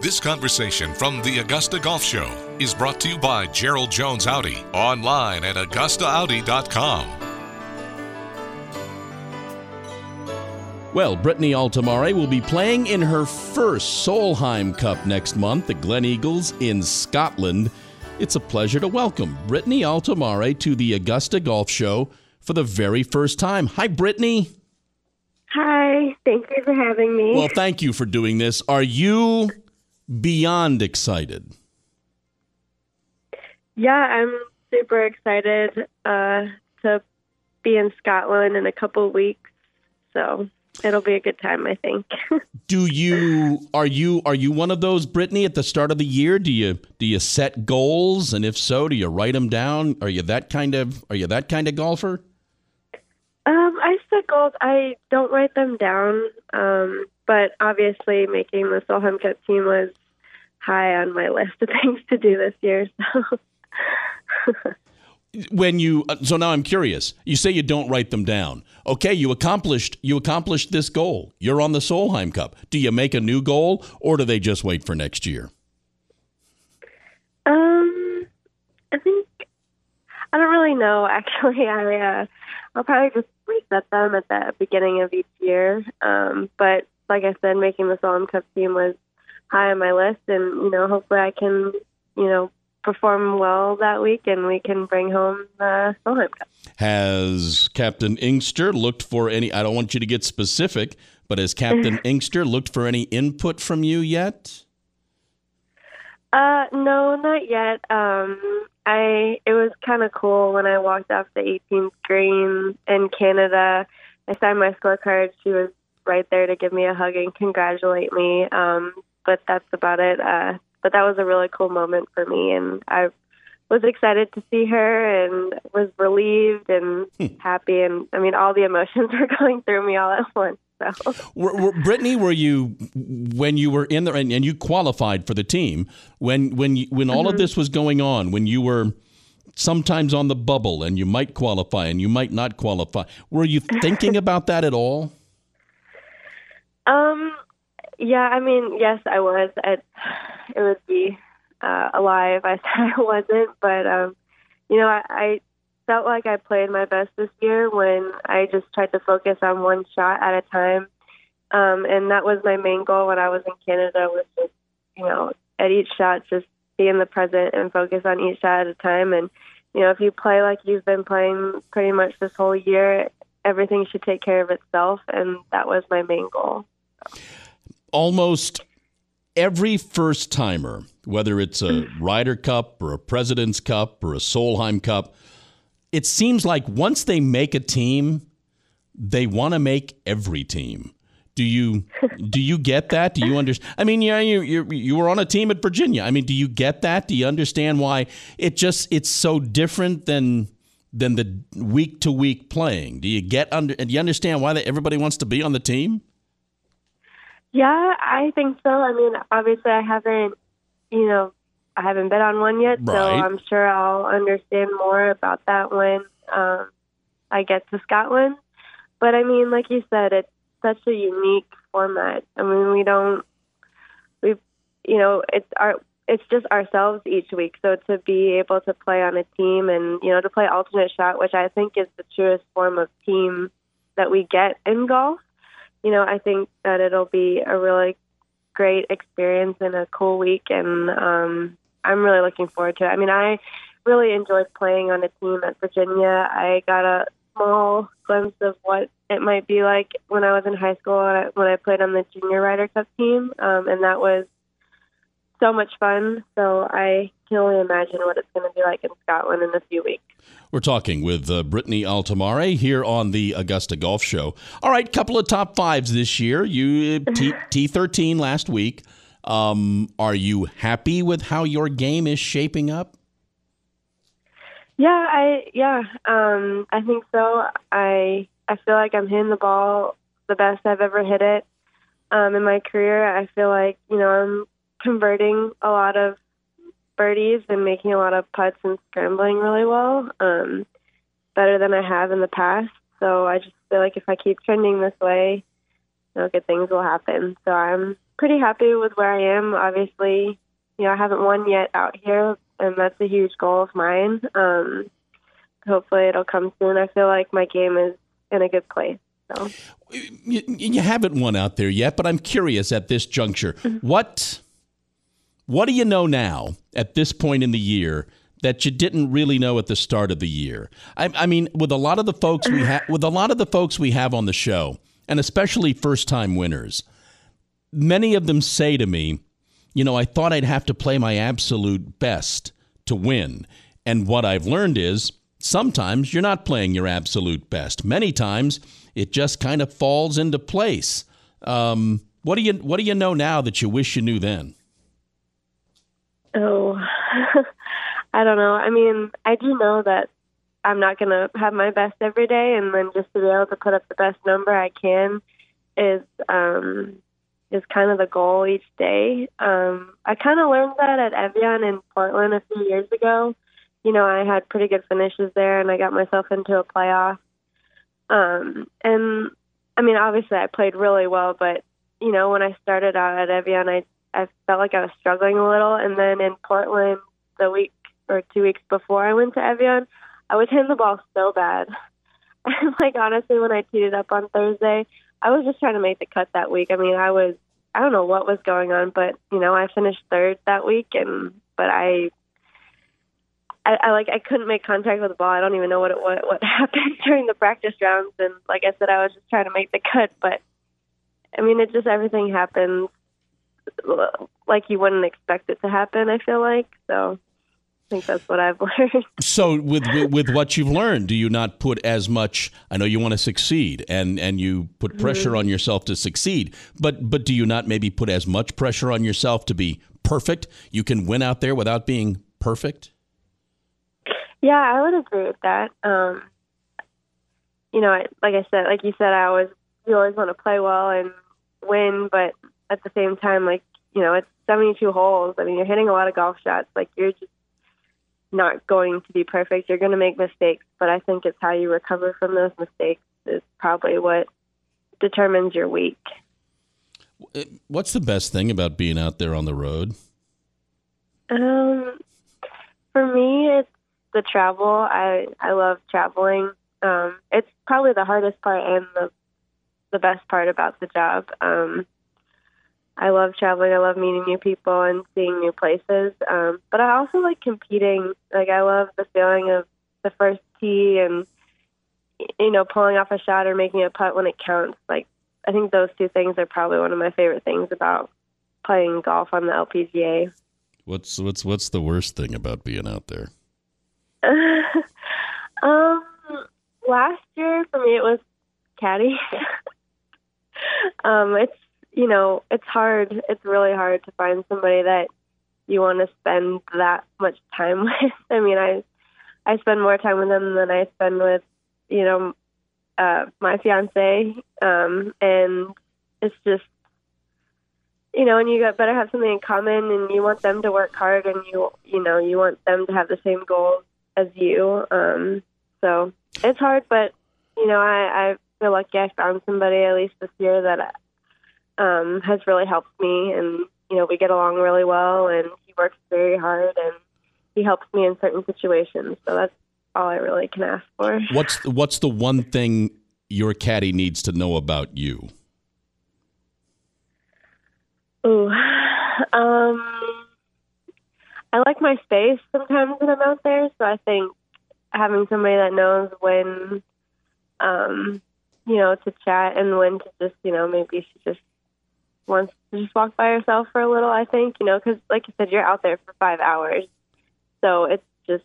This conversation from the Augusta Golf Show is brought to you by Gerald Jones Audi, online at AugustaAudi.com. Well, Brittany Altomare will be playing in her first Solheim Cup next month at Gleneagles in Scotland. It's a pleasure to welcome Brittany Altomare to the Augusta Golf Show for the very first time. Hi, Brittany. Hi, thank you for having me. Well, thank you for doing this. Are you beyond excited. Yeah, I'm super excited uh, to be in Scotland in a couple of weeks. So it'll be a good time, I think. do you are you are you one of those Brittany at the start of the year? Do you do you set goals, and if so, do you write them down? Are you that kind of are you that kind of golfer? Um, I set goals. I don't write them down. Um, but obviously, making the Solheim Cup team was high on my list of things to do this year. So. when you uh, so now I'm curious. You say you don't write them down. Okay, you accomplished you accomplished this goal. You're on the Solheim Cup. Do you make a new goal or do they just wait for next year? Um, I think I don't really know. Actually, I uh, I'll probably just reset them at the beginning of each year. Um, but like I said, making the Solheim Cup team was high on my list, and you know, hopefully, I can, you know, perform well that week, and we can bring home the Solheim Cup. Has Captain Inkster looked for any? I don't want you to get specific, but has Captain Inkster looked for any input from you yet? Uh, no, not yet. Um, I it was kind of cool when I walked off the 18th green in Canada. I signed my scorecard. She was right there to give me a hug and congratulate me. Um, but that's about it. Uh, but that was a really cool moment for me, and I was excited to see her and was relieved and hmm. happy, and I mean, all the emotions were going through me all at once. So. Were, were, Brittany, were you when you were in there and, and, you qualified for the team when when you, when all mm-hmm. of this was going on? When you were sometimes on the bubble and you might qualify and you might not qualify, were you thinking about that at all? Um, yeah, I mean, yes, I was. It, it would be uh, a lie if I said I wasn't, but um, you know, I, I felt like I played my best this year when I just tried to focus on one shot at a time, um, and that was my main goal when I was in Canada. Was just, you know, at each shot, just be in the present and focus on each shot at a time. And you know, if you play like you've been playing pretty much this whole year, everything should take care of itself, and that was my main goal. Almost every first timer, whether it's a Ryder Cup or a President's Cup or a Solheim Cup, it seems like once they make a team, they want to make every team. Do you do you get that? Do you understand? I mean, yeah, you you you were on a team at Virginia. I mean, do you get that? Do you understand why it just it's so different than than the week to week playing? Do you get under? Do you understand why everybody wants to be on the team? Yeah, I think so. I mean, obviously, I haven't, you know, I haven't been on one yet, right. so I'm sure I'll understand more about that when um, I get to Scotland. But I mean, like you said, it's such a unique format. I mean, we don't, we, you know, it's our, it's just ourselves each week. So to be able to play on a team and you know to play alternate shot, which I think is the truest form of team that we get in golf you know, I think that it'll be a really great experience and a cool week, and um, I'm really looking forward to it. I mean, I really enjoyed playing on a team at Virginia. I got a small glimpse of what it might be like when I was in high school when I, when I played on the junior Ryder Cup team, um, and that was so much fun. So I can only imagine what it's going to be like in Scotland in a few weeks. We're talking with uh, Brittany Altomare here on the Augusta Golf Show. All right, couple of top fives this year. You T T thirteen last week. Um, are you happy with how your game is shaping up? Yeah, I yeah, um, I think so. I I feel like I'm hitting the ball the best I've ever hit it um, in my career. I feel like you know I'm converting a lot of birdies and making a lot of putts and scrambling really well, um, better than I have in the past. So I just feel like if I keep trending this way, you know, good things will happen. So I'm pretty happy with where I am. Obviously, you know, I haven't won yet out here, and that's a huge goal of mine. Um, hopefully, it'll come soon. I feel like my game is in a good place. So. You, you haven't won out there yet, but I'm curious at this juncture, mm-hmm. what what do you know now at this point in the year that you didn't really know at the start of the year? I, I mean, with a lot of the folks we have, with a lot of the folks we have on the show, and especially first time winners, many of them say to me, you know, I thought I'd have to play my absolute best to win. And what I've learned is sometimes you're not playing your absolute best. Many times it just kind of falls into place. Um, what do you What do you know now that you wish you knew then? Oh, I don't know. I mean, I do know that I'm not going to have my best every day, and then just to be able to put up the best number I can is um, is kind of the goal each day. Um, I kind of learned that at Evian in Portland a few years ago. You know, I had pretty good finishes there, and I got myself into a playoff. Um, and I mean, obviously, I played really well, but you know, when I started out at Evian, I I felt like I was struggling a little, and then in Portland, the week or two weeks before I went to Evian, I was hitting the ball so bad. like honestly, when I teed it up on Thursday, I was just trying to make the cut that week. I mean, I was I don't know what was going on, but you know, I finished third that week, and but I, I, I like I couldn't make contact with the ball. I don't even know what it, what what happened during the practice rounds, and like I said, I was just trying to make the cut, but I mean, it just everything happened like you wouldn't expect it to happen. I feel like so I think that's what I've learned. So, with, with what you've learned, do you not put as much? I know you want to succeed, and and you put mm-hmm. pressure mm-hmm. on yourself to succeed. But but do you not maybe put as much pressure on yourself to be perfect? You can win out there without being perfect. Yeah, I would agree with that. Um, you know, like I said, like you said, I always you always want to play well and win, but at the same time, like you know, it's 72 holes. I mean, you're hitting a lot of golf shots. Like you're just not going to be perfect. You're going to make mistakes, but I think it's how you recover from those mistakes is probably what determines your week. What's the best thing about being out there on the road? Um, for me, it's the travel. I I love traveling. Um, it's probably the hardest part and the the best part about the job. Um, I love traveling. I love meeting new people and seeing new places. Um, but I also like competing. Like I love the feeling of the first tee and you know pulling off a shot or making a putt when it counts. Like I think those two things are probably one of my favorite things about playing golf on the LPGA. What's what's what's the worst thing about being out there? um, last year for me it was caddy. um, it's you know, it's hard. It's really hard to find somebody that you want to spend that much time with. I mean, I I spend more time with them than I spend with, you know, uh, my fiance, um, and it's just, you know, and you got better have something in common, and you want them to work hard, and you you know you want them to have the same goals as you. Um, so it's hard, but you know, I I feel lucky I found somebody at least this year that um, has really helped me, and you know we get along really well, and he works very hard, and he helps me in certain situations. So that's all I really can ask for. What's the, what's the one thing your caddy needs to know about you? Ooh, um, I like my space sometimes when I'm out there, so I think having somebody that knows when, um, you know, to chat and when to just, you know, maybe she just wants to just walk by herself for a little. I think you know because like you said, you're out there for five hours, so it's just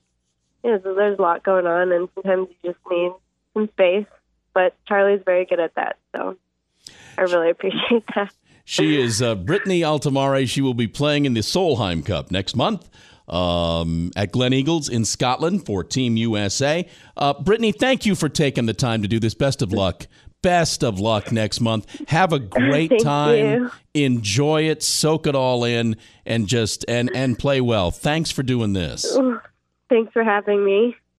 you know there's a lot going on, and sometimes you just need some space. But Charlie's very good at that, so I really appreciate that. She is uh, Brittany Altomare. She will be playing in the Solheim Cup next month um, at Gleneagles in Scotland for Team USA. Uh, Brittany, thank you for taking the time to do this. Best of luck best of luck next month. Have a great time. You. Enjoy it, soak it all in, and just and and play well. Thanks for doing this. Thanks for having me.